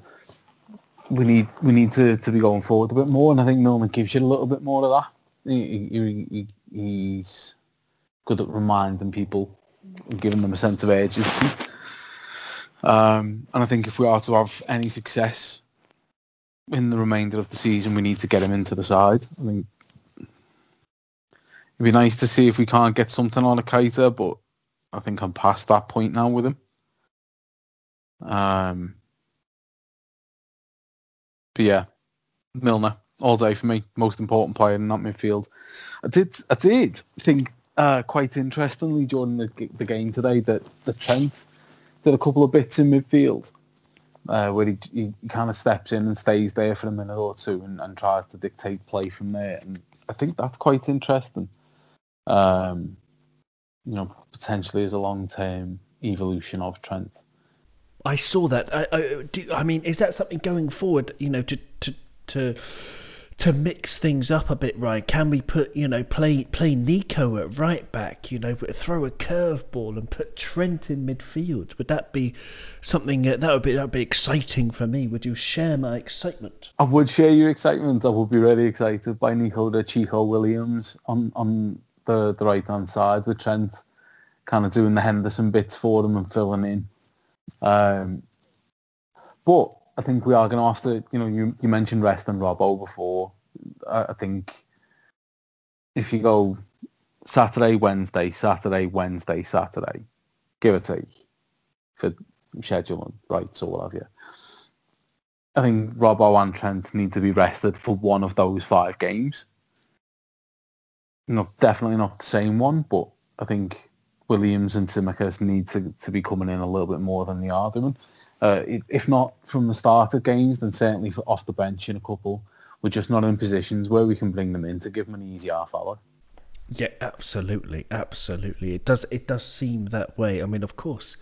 we need we need to, to be going forward a bit more. And I think Milner gives you a little bit more of that. He, he, he, he's good at reminding people, and giving them a sense of urgency. Um, and I think if we are to have any success in the remainder of the season, we need to get him into the side. I think it'd be nice to see if we can't get something on a Keita, but I think I'm past that point now with him. Um, but yeah, Milner all day for me. Most important player in that midfield. I did I did think uh, quite interestingly during the, the game today that the Trent did a couple of bits in midfield uh, where he, he kind of steps in and stays there for a minute or two and, and tries to dictate play from there. And I think that's quite interesting. Um, you know, potentially as a long-term evolution of Trent. I saw that. I, I, do, I mean, is that something going forward? You know, to to to to mix things up a bit, right? Can we put, you know, play play Neco at right back, you know, throw a curveball and put Trent in midfield? Would that be something uh, that would be that would be exciting for me? Would you share my excitement? I would share your excitement. I would be really excited by Neco the Chico Williams on on the the right hand side with Trent kind of doing the Henderson bits for them and filling in. Um, but I think we are going to have to, you know, you, you mentioned Rest and Robbo before. I, I think if you go Saturday, Wednesday, Saturday, Wednesday, Saturday, give or take, for schedule and rights or what have you. I think Robbo and Trent need to be rested for one of those five games. Not definitely not the same one, but I think Williams and Tsimikas need to, to be coming in a little bit more than they are doing. Uh, if not from the start of games, then certainly off the bench in a couple. We're just not in positions where we can bring them in to give them an easy half hour. Yeah, absolutely, absolutely. It does. It does seem that way. I mean, of course,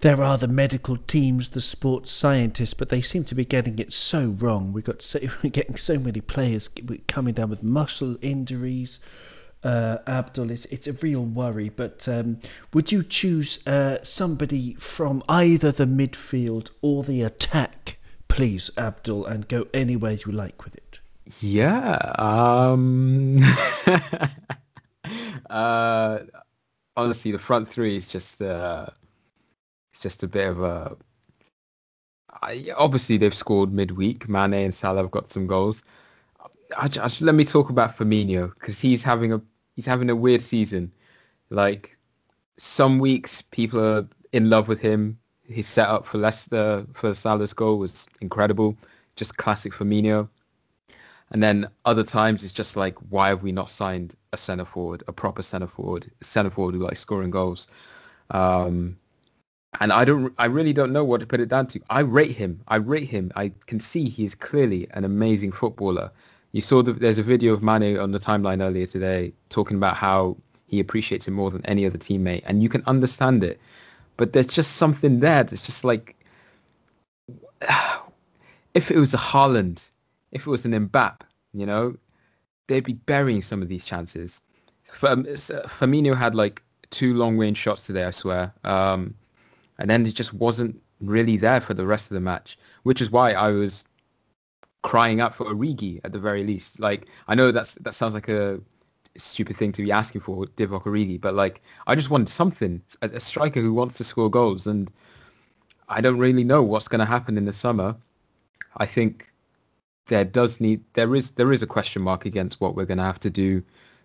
there are the medical teams, the sports scientists, but they seem to be getting it so wrong. We've got so, we're getting so many players coming down with muscle injuries. Uh, Abdul, it's, it's a real worry. But um, would you choose uh, somebody from either the midfield or the attack, please, Abdul, and go anywhere you like with it? Yeah. Um... uh, honestly, the front three is just uh, just a bit of a. I, obviously, they've scored midweek. Mane and Salah have got some goals. I, I, let me talk about Firmino because he's having a he's having a weird season. Like some weeks, people are in love with him. His setup for Leicester for Salah's goal was incredible, just classic Firmino. And then other times it's just like, why have we not signed a centre forward, a proper centre forward, centre forward who likes scoring goals? Um, and I don't, I really don't know what to put it down to. I rate him. I rate him. I can see he's clearly an amazing footballer. You saw that there's a video of Manu on the timeline earlier today talking about how he appreciates him more than any other teammate, and you can understand it. But there's just something there that's just like, if it was a Haaland if it was an Mbappe, you know, they'd be burying some of these chances. Firmino had like two long range shots today, I swear. Um, and then it just wasn't really there for the rest of the match, which is why I was crying out for Origi at the very least. Like, I know that's that sounds like a stupid thing to be asking for, Divock Origi, but like, I just wanted something, a, a striker who wants to score goals, and I don't really know what's going to happen in the summer. I think there does need there is there is a question mark against what we're going to have to do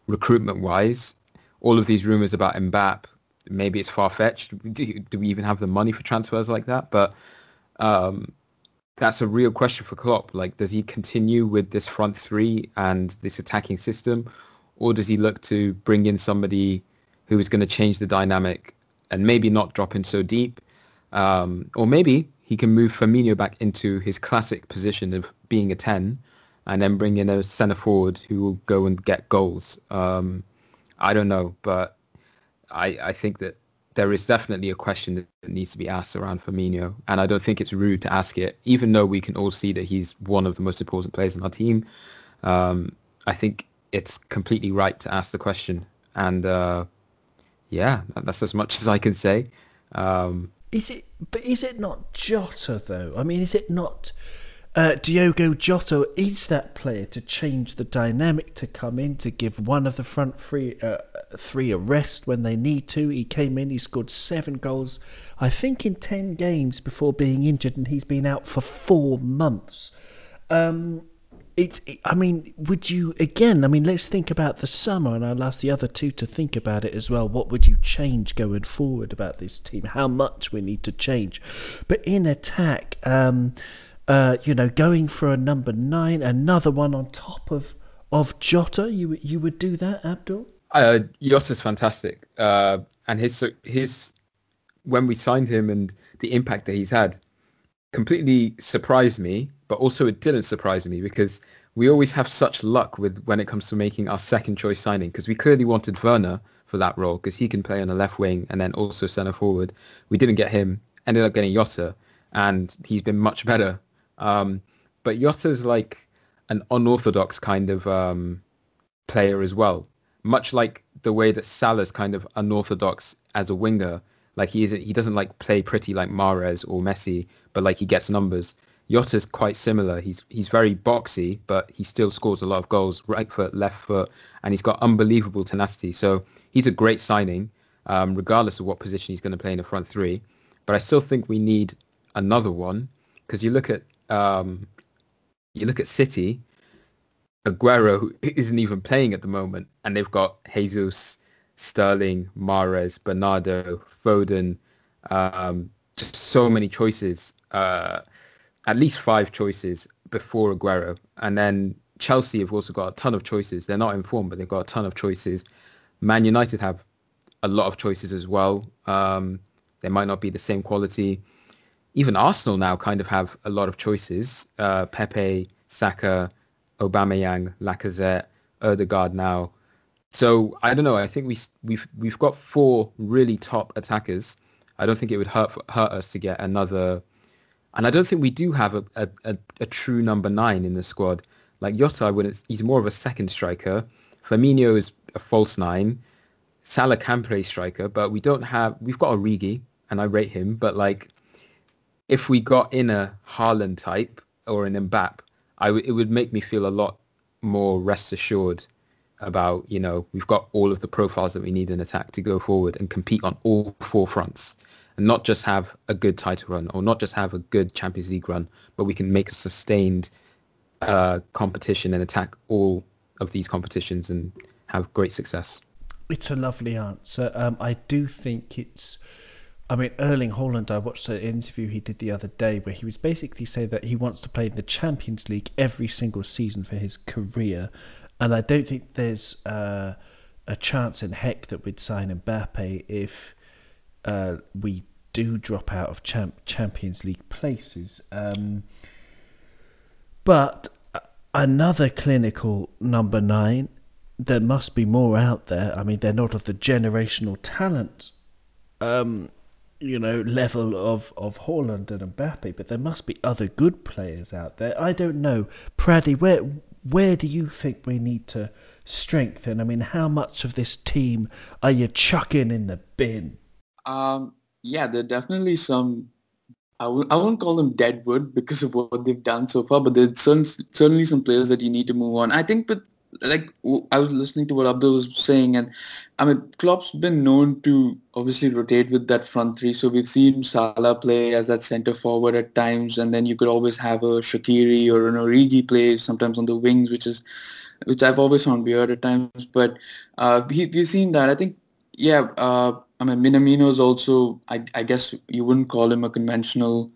recruitment wise. All of these rumors about Mbappe, maybe it's far fetched. Do, do, we even have the money for transfers like that? But um, that's a real question for Klopp. Like, does he continue with this front three and this attacking system, or does he look to bring in somebody who is going to change the dynamic and maybe not drop in so deep, um, or maybe he can move Firmino back into his classic position of being a 10 and then bring in a centre forward who will go and get goals. Um, I don't know, but I, I think that there is definitely a question that needs to be asked around Firmino, and I don't think it's rude to ask it, even though we can all see that he's one of the most important players in our team. Um, I think it's completely right to ask the question, and uh, yeah, that's as much as I can say. Um, is it? But is it not Jota though? I mean, is it not? Uh, Diogo Jota is that player to change the dynamic, to come in, to give one of the front three, uh, three a rest when they need to. He came in, he scored seven goals, I think, in 10 games before being injured, and he's been out for four months. Um, it's i mean would you again i mean let's think about the summer and i'll ask the other two to think about it as well what would you change going forward about this team how much we need to change but in attack um uh you know going for a number nine another one on top of of jota you you would do that abdul uh jota's fantastic uh and his his when we signed him and the impact that he's had completely surprised me but also it didn't surprise me because we always have such luck with when it comes to making our second choice signing because we clearly wanted Werner for that role because he can play on the left wing and then also centre forward. We didn't get him, ended up getting Jota, and he's been much better. Um, but Jota's like an unorthodox kind of um, player as well, much like the way that Salah's kind of unorthodox as a winger. Like he isn't, he doesn't like play pretty like Mahrez or Messi, but like he gets numbers. Jota's quite similar. He's he's very boxy, but he still scores a lot of goals, right foot, left foot, and he's got unbelievable tenacity. So he's a great signing, um, regardless of what position he's going to play in the front three. But I still think we need another one because you look at um, you look at City, Aguero isn't even playing at the moment, and they've got Jesus, Sterling, Mahrez, Bernardo, Foden, um, just so many choices, uh, at least five choices before Aguero, and then Chelsea have also got a ton of choices. They're not informed, but they've got a ton of choices. Man United have a lot of choices as well. Um, they might not be the same quality. Even Arsenal now kind of have a lot of choices. Uh, Pepe, Saka, Aubameyang, Lacazette, Odegaard now. So I don't know. I think we we've we've got four really top attackers. I don't think it would hurt hurt us to get another. And I don't think we do have a, a, a, a true number nine in the squad. Like Jota, when he's more of a second striker. Firmino is a false nine. Salah can play striker, but we don't have. We've got Origi, and I rate him. But like, if we got in a Haaland type or an Mbappe, I w- it would make me feel a lot more rest assured about you know we've got all of the profiles that we need in attack to go forward and compete on all four fronts and not just have a good title run or not just have a good Champions League run, but we can make a sustained uh, competition and attack all of these competitions and have great success. It's a lovely answer. Um, I do think it's. I mean, Erling Haaland, I watched an interview he did the other day where he was basically saying that he wants to play in the Champions League every single season for his career. And I don't think there's uh, a chance in heck that we'd sign Mbappe if uh, we do drop out of champ- Champions League places. Um, but another clinical number nine, there must be more out there. I mean, they're not of the generational talent, um, you know, level of, of Haaland and Mbappe, but there must be other good players out there. I don't know. Praddy, where where do you think we need to strengthen? I mean, how much of this team are you chucking in the bin? Um, yeah, there are definitely some I w- I won't call them deadwood because of what they've done so far, but there's certain, certainly some players that you need to move on. I think, but like I was listening to what Abdul was saying, and I mean, Klopp's been known to obviously rotate with that front three. So we've seen Salah play as that centre forward at times, and then you could always have a Shaqiri or an Origi play sometimes on the wings, which is which I've always found weird at times. But uh, he, we've seen that. I think, yeah. Uh, I mean, Minamino is also, I, I, guess you wouldn't call him a conventional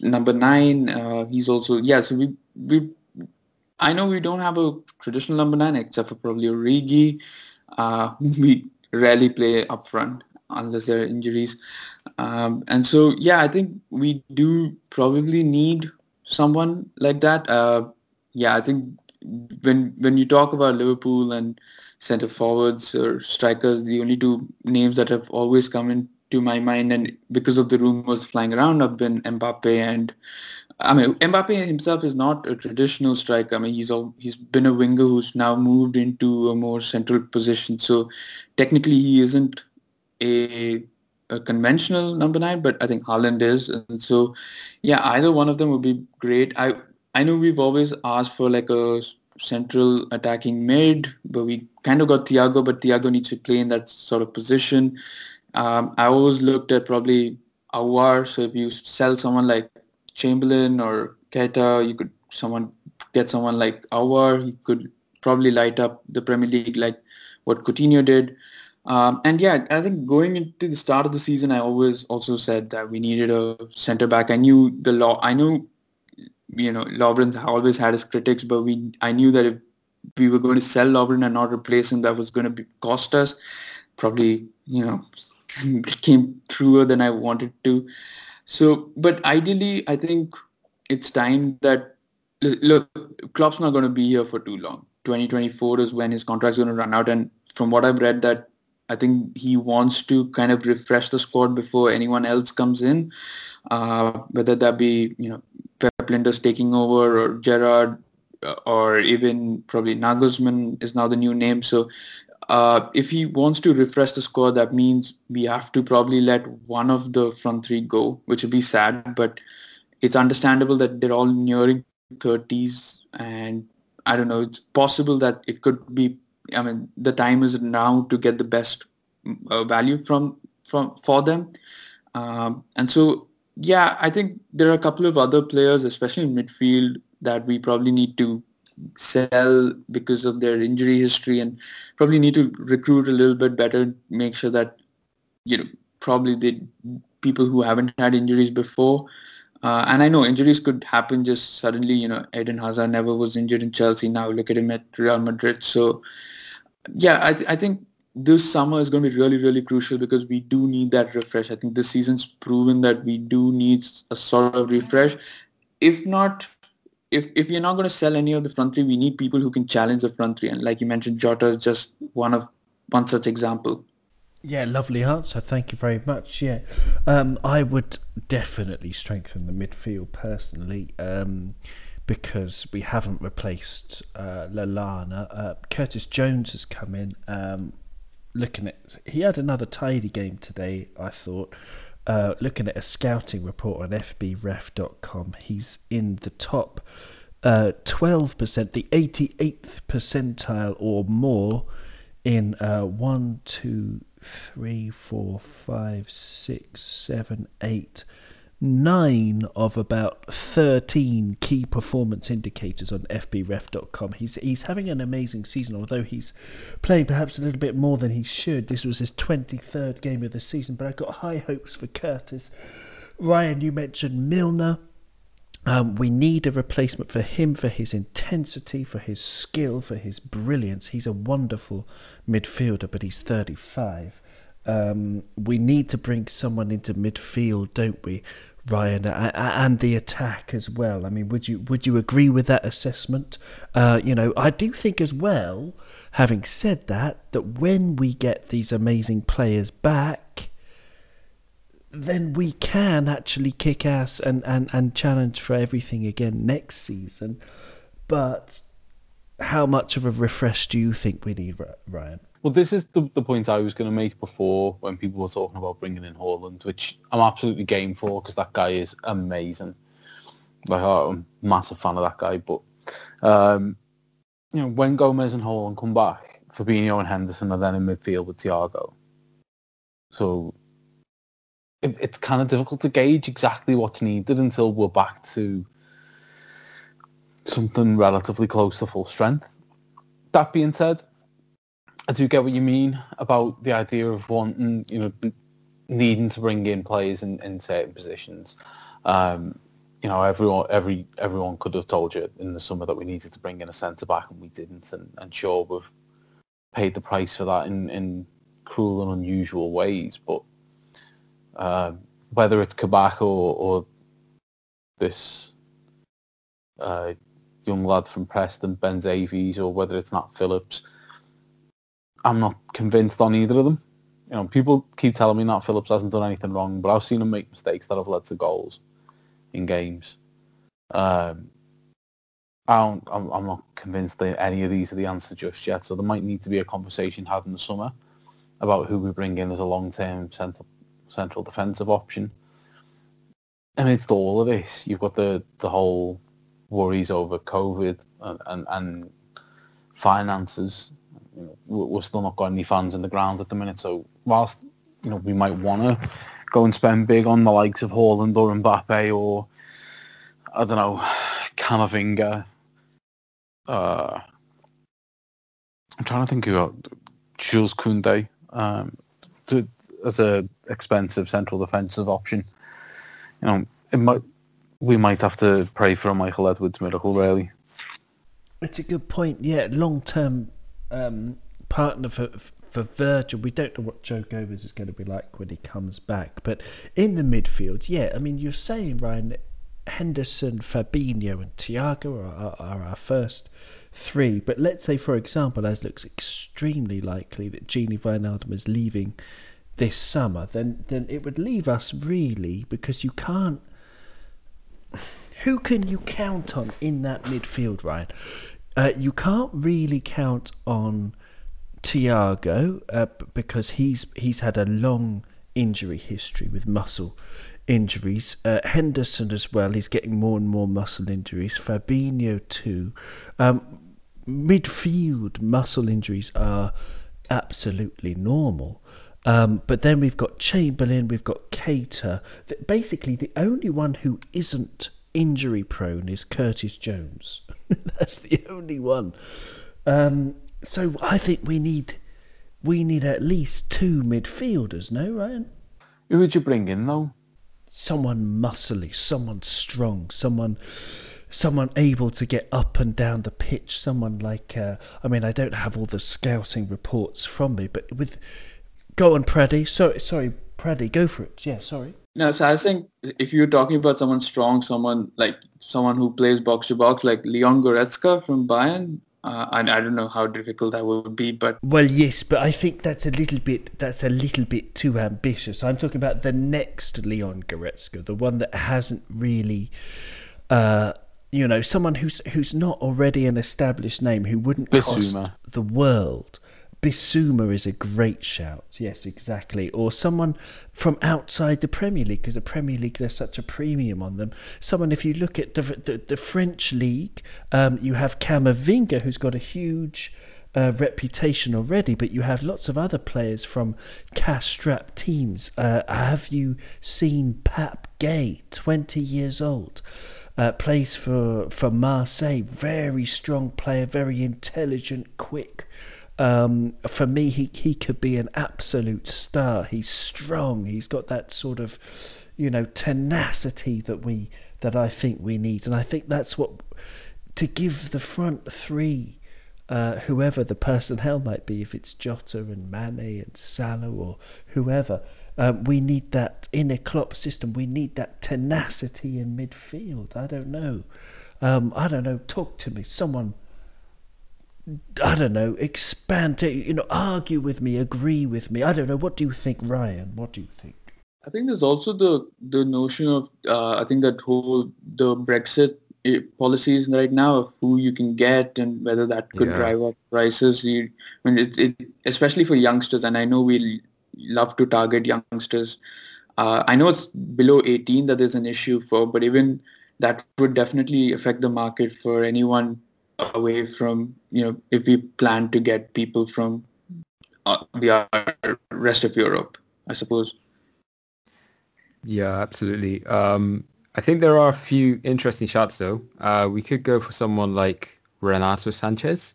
number nine. Uh, he's also, yeah, so we, we, I know we don't have a traditional number nine except for probably Origi. Uh, we rarely play up front unless there are injuries. Um, and so, yeah, I think we do probably need someone like that. Uh, yeah, I think when when you talk about Liverpool and center forwards or strikers, the only two names that have always come into my mind, and because of the rumors flying around, have been Mbappe and. I mean, Mbappe himself is not a traditional striker. I mean, he's all, he's been a winger who's now moved into a more central position. So technically, he isn't a a conventional number nine, but I think Haaland is. And so, yeah, either one of them would be great. I I know we've always asked for like a central attacking mid, but we kind of got Thiago, but Thiago needs to play in that sort of position. Um, I always looked at probably Aouar. So if you sell someone like Chamberlain or Keita, you could someone get someone like Aouar. He could probably light up the Premier League like what Coutinho did. Um, and yeah, I think going into the start of the season, I always also said that we needed a centre back. I knew the law. I knew you know, Lovren's always had his critics, but we I knew that if we were going to sell Lovren and not replace him, that was going to be, cost us. Probably, you know, came truer than I wanted to. So, but ideally, I think it's time that look, Klopp's not going to be here for too long. 2024 is when his contract's going to run out, and from what I've read, that I think he wants to kind of refresh the squad before anyone else comes in. Uh, whether that be you know Pep Lijnders taking over or Gerrard uh, or even probably Nagelsmann is now the new name. So uh, if he wants to refresh the squad, that means we have to probably let one of the front three go, which would be sad. But it's understandable that they're all nearing 30s, and I don't know. It's possible that it could be. I mean, the time is now to get the best uh, value from from for them, um, and so yeah, I think there are a couple of other players, especially in midfield, that we probably need to sell because of their injury history and probably need to recruit a little bit better, make sure that, you know, probably the people who haven't had injuries before. Uh, and I know injuries could happen just suddenly. You know, Eden Hazard never was injured in Chelsea. Now look at him at Real Madrid. So, yeah, I, th- I think this summer is going to be really, really crucial because we do need that refresh. I think this season's proven that we do need a sort of refresh. If not, if if you're not going to sell any of the front three, we need people who can challenge the front three. And like you mentioned, Jota is just one of one such example. Yeah, lovely answer. Thank you very much. Yeah, um, I would definitely strengthen the midfield personally. Um, because we haven't replaced uh, Lallana. Uh, Curtis Jones has come in. Um, looking at he had another tidy game today. I thought. Uh, looking at a scouting report on FBref.com, he's in the top uh, 12%, the 88th percentile or more in uh, 1, 2, 3, 4, 5, 6, 7, 8, nine of about 13 key performance indicators on fbref.com. He's he's having an amazing season, although he's playing perhaps a little bit more than he should. This was his 23rd game of the season, but I've got high hopes for Curtis. Ryan, you mentioned Milner. Um, we need a replacement for him for his intensity, for his skill, for his brilliance. He's a wonderful midfielder, but he's 35. Um, we need to bring someone into midfield, don't we, Ryan, and the attack as well. I mean, would you would you agree with that assessment? Uh, you know, I do think as well. Having said that, that when we get these amazing players back, then we can actually kick ass and, and, and challenge for everything again next season. But how much of a refresh do you think we need, Ryan? Well, this is the, the point I was going to make before when people were talking about bringing in Haaland, which I'm absolutely game for because that guy is amazing. Like, I'm a massive fan of that guy. But, um, you know, when Gomez and Holland come back, Fabinho and Henderson are then in midfield with Thiago. So it, it's kind of difficult to gauge exactly what's needed until we're back to something relatively close to full strength. That being said, I do get what you mean about the idea of wanting, you know, needing to bring in players in, in certain positions. Um, you know, everyone, every everyone could have told you in the summer that we needed to bring in a centre back, and we didn't. And, and sure, we've paid the price for that in, in cruel and unusual ways. But uh, whether it's Kabak or, or this uh, young lad from Preston, Ben Davies, or whether it's Nat Phillips, I'm not convinced on either of them. You know, people keep telling me that Phillips hasn't done anything wrong, but I've seen him make mistakes that have led to goals in games. Um, I don't, I'm, I'm not convinced that any of these are the answer just yet. So there might need to be a conversation had in the summer about who we bring in as a long-term central central defensive option. Amidst all of this, you've got the the whole worries over COVID and, and, and finances you know, we're still not got any fans in the ground at the minute. So whilst you know we might want to go and spend big on the likes of Haaland or Mbappe or I don't know Camavinga. Uh, I'm trying to think who Jules Koundé um, to, as a expensive central defensive option. You know, it might we might have to pray for a Michael Edwards miracle, really. It's a good point. Yeah, long term um, partner for for Virgil. We don't know what Joe Gomez is going to be like when he comes back, but in the midfield, yeah, I mean, you're saying Ryan Henderson, Fabinho, and Thiago are, are, our first three. But let's say, for example, as looks extremely likely that Gini Wijnaldum is leaving this summer, then then it would leave us really because you can't. Who can you count on in that midfield, Ryan? Uh, you can't really count on Thiago uh, because he's he's had a long injury history with muscle injuries. Uh, Henderson as well. He's getting more and more muscle injuries. Fabinho too. Um, midfield muscle injuries are absolutely normal. Um, but then we've got Chamberlain, we've got Keita. Basically, the only one who isn't injury prone is Curtis Jones. That's the only one. Um, so I think we need we need at least two midfielders, no, Ryan? Who would you bring in though? Someone muscly, someone strong, someone someone able to get up and down the pitch, someone like uh, I mean I don't have all the scouting reports from me, but with go on Praddy. Sorry sorry, Praddy, go for it. Yeah, sorry. No, so I think if you're talking about someone strong, someone like someone who plays box to box, like Leon Goretzka from Bayern, uh, and I don't know how difficult that would be, but well, yes, but I think that's a little bit that's a little bit too ambitious. I'm talking about the next Leon Goretzka, the one that hasn't really, uh, you know, someone who's who's not already an established name, who wouldn't cost the world. Bissouma is a great shout. Yes, exactly. Or someone from outside the Premier League, because the Premier League there's such a premium on them. Someone, if you look at the the, the French league, um, you have Camavinga, who's got a huge uh, reputation already, but you have lots of other players from cash-strapped teams. Uh, have you seen Pape Gueye, 20 years old? Uh, plays for, for Marseille, very strong player, very intelligent, quick. Um, for me, he, he could be an absolute star. He's strong. He's got that sort of, you know, tenacity that we that I think we need, and I think that's what to give the front three, uh, whoever the personnel might be, if it's Jota and Mane and Salah or whoever, um, we need that in a Klopp system. We need that tenacity in midfield. I don't know. Um, I don't know. Talk to me. Someone. I don't know. Expand. To, you know, argue with me. Agree with me. I don't know. What do you think, Ryan? What do you think? I think there's also the the notion of uh, I think that whole the Brexit eh, policies right now of who you can get and whether that could Yeah. drive up prices. You, I mean, it, it, especially for youngsters, and I know we love to target youngsters. Uh, I know it's below 18 that there's an issue for, but even that would definitely affect the market for anyone away from you know if we plan to get people from uh, the rest of Europe, I suppose. Yeah, absolutely. Um, I think there are a few interesting shots though. Uh, we could go for someone like Renato Sanches.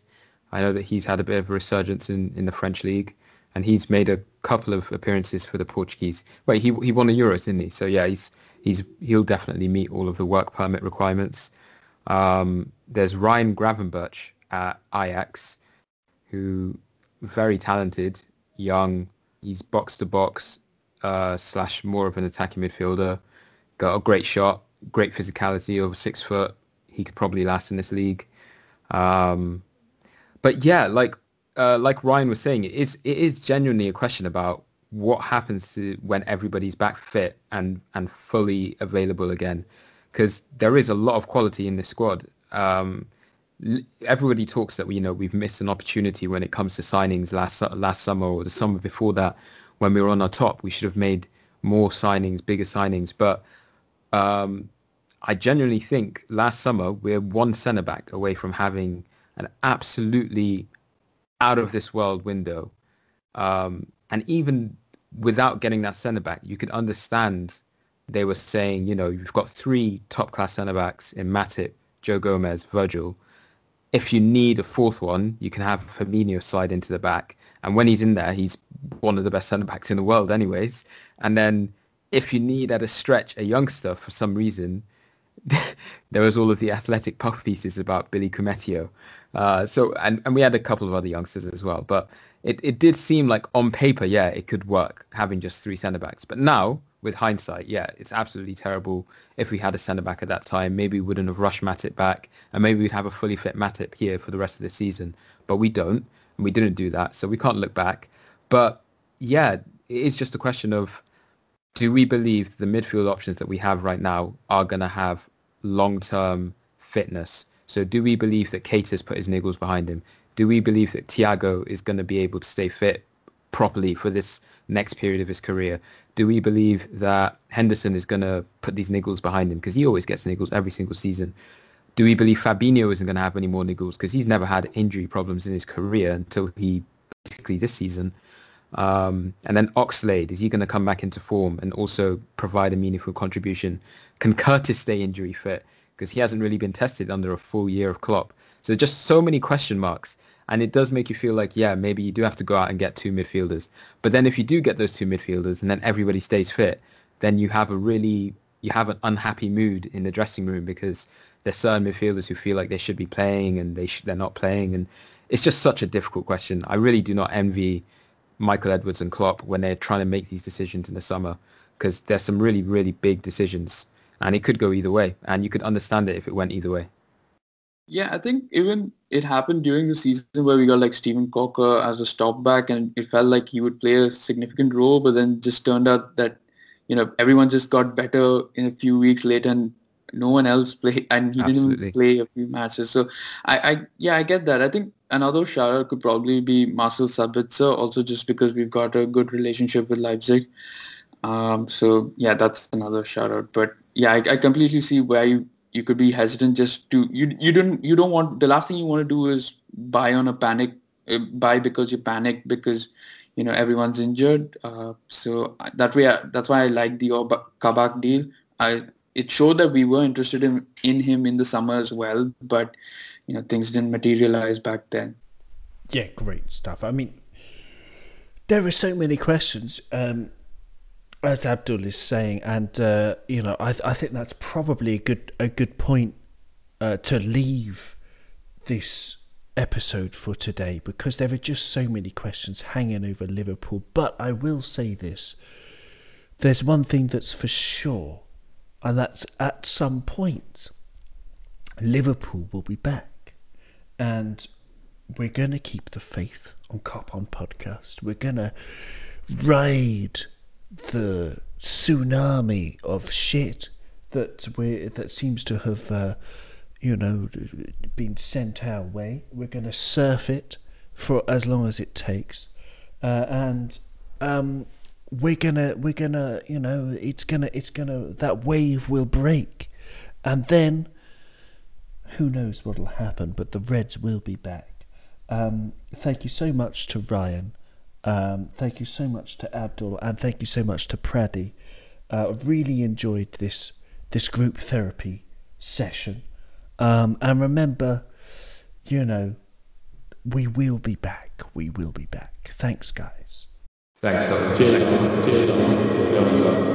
I know that he's had a bit of a resurgence in, in the French league, and he's made a couple of appearances for the Portuguese. Wait, he he won a Euros, didn't he? So yeah, he's he's he'll definitely meet all of the work permit requirements. Um, there's Ryan Gravenberch at Ajax, who very talented, young. He's box to box uh, slash more of an attacking midfielder. Got a great shot, great physicality, over six foot. He could probably last in this league. Um, but yeah, like uh, like Ryan was saying, it is it is genuinely a question about what happens to when everybody's back fit and and fully available again, because there is a lot of quality in this squad. Um, everybody talks that we you know we've missed an opportunity when it comes to signings last last summer or the summer before that when we were on our top. We should have made more signings, bigger signings, but um, I genuinely think last summer we're one centre back away from having an absolutely out of this world window. Um, and even without getting that centre back, you could understand they were saying, you know, you've got three top class centre backs in Matip, Joe Gomez, Virgil. If you need a fourth one, you can have Firmino slide into the back. And when he's in there, he's one of the best centre backs in the world anyways. And then if you need at a stretch a youngster for some reason, there was all of the athletic puff pieces about Billy Koumetio. Uh, so and, and we had a couple of other youngsters as well. But it, it did seem like on paper, yeah, it could work having just three centre backs. But now, with hindsight, yeah, it's absolutely terrible. If we had a centre back at that time, maybe we wouldn't have rushed Matip back, and maybe we'd have a fully fit Matip here for the rest of the season. But we don't, and we didn't do that, so we can't look back. But yeah, it is just a question of do we believe the midfield options that we have right now are going to have long-term fitness? So do we believe that Keita's put his niggles behind him? Do we believe that Thiago is going to be able to stay fit properly for this next period of his career? Do we believe that Henderson is going to put these niggles behind him? Because he always gets niggles every single season. Do we believe Fabinho isn't going to have any more niggles? Because he's never had injury problems in his career until he basically this season. Um, and then Oxlade, is he going to come back into form and also provide a meaningful contribution? Can Curtis stay injury fit? Because he hasn't really been tested under a full year of Klopp. So just so many question marks. And it does make you feel like, yeah, maybe you do have to go out and get two midfielders. But then if you do get those two midfielders and then everybody stays fit, then you have a really, you have an unhappy mood in the dressing room because there's certain midfielders who feel like they should be playing and they sh- they're not playing. And it's just such a difficult question. I really do not envy Michael Edwards and Klopp when they're trying to make these decisions in the summer because there's some really, really big decisions and it could go either way. And you could understand it if it went either way. Yeah, I think even it happened during the season where we got like Steven Caulker as a stopback and it felt like he would play a significant role, but then just turned out that, you know, everyone just got better in a few weeks later and no one else played and he Absolutely. didn't play a few matches. So I, I yeah, I get that. I think another shout out could probably be Marcel Sabitzer, also just because we've got a good relationship with Leipzig. Um, so yeah, that's another shout out. But yeah, I, I completely see where you you could be hesitant just to you you don't you don't want the last thing you want to do is buy on a panic uh, buy because you panic because you know everyone's injured. Uh, so that way I, that's why I like the Kabak deal. I it showed that we were interested in in him in the summer as well but you know things didn't materialize back then. Yeah great stuff. I mean there are so many questions. Um, as Abdul is saying, and uh, you know, I th- I think that's probably a good a good point uh, to leave this episode for today because there are just so many questions hanging over Liverpool. But I will say this: there's one thing that's for sure, and that's at some point, Liverpool will be back, and we're gonna keep the faith on Cop on podcast. We're gonna ride the tsunami of shit that we that seems to have uh, you know been sent our way. We're going to surf it for as long as it takes, uh, and um, we're gonna we're gonna you know it's gonna it's gonna that wave will break, and then who knows what'll happen? But the Reds will be back. Um, thank you so much to Ryan. Um, thank you so much to Abdul and thank you so much to Praddy. I uh, really enjoyed this this group therapy session. Um, and remember, you know, we will be back. We will be back. Thanks, guys. Thanks. Cheers. Cheers.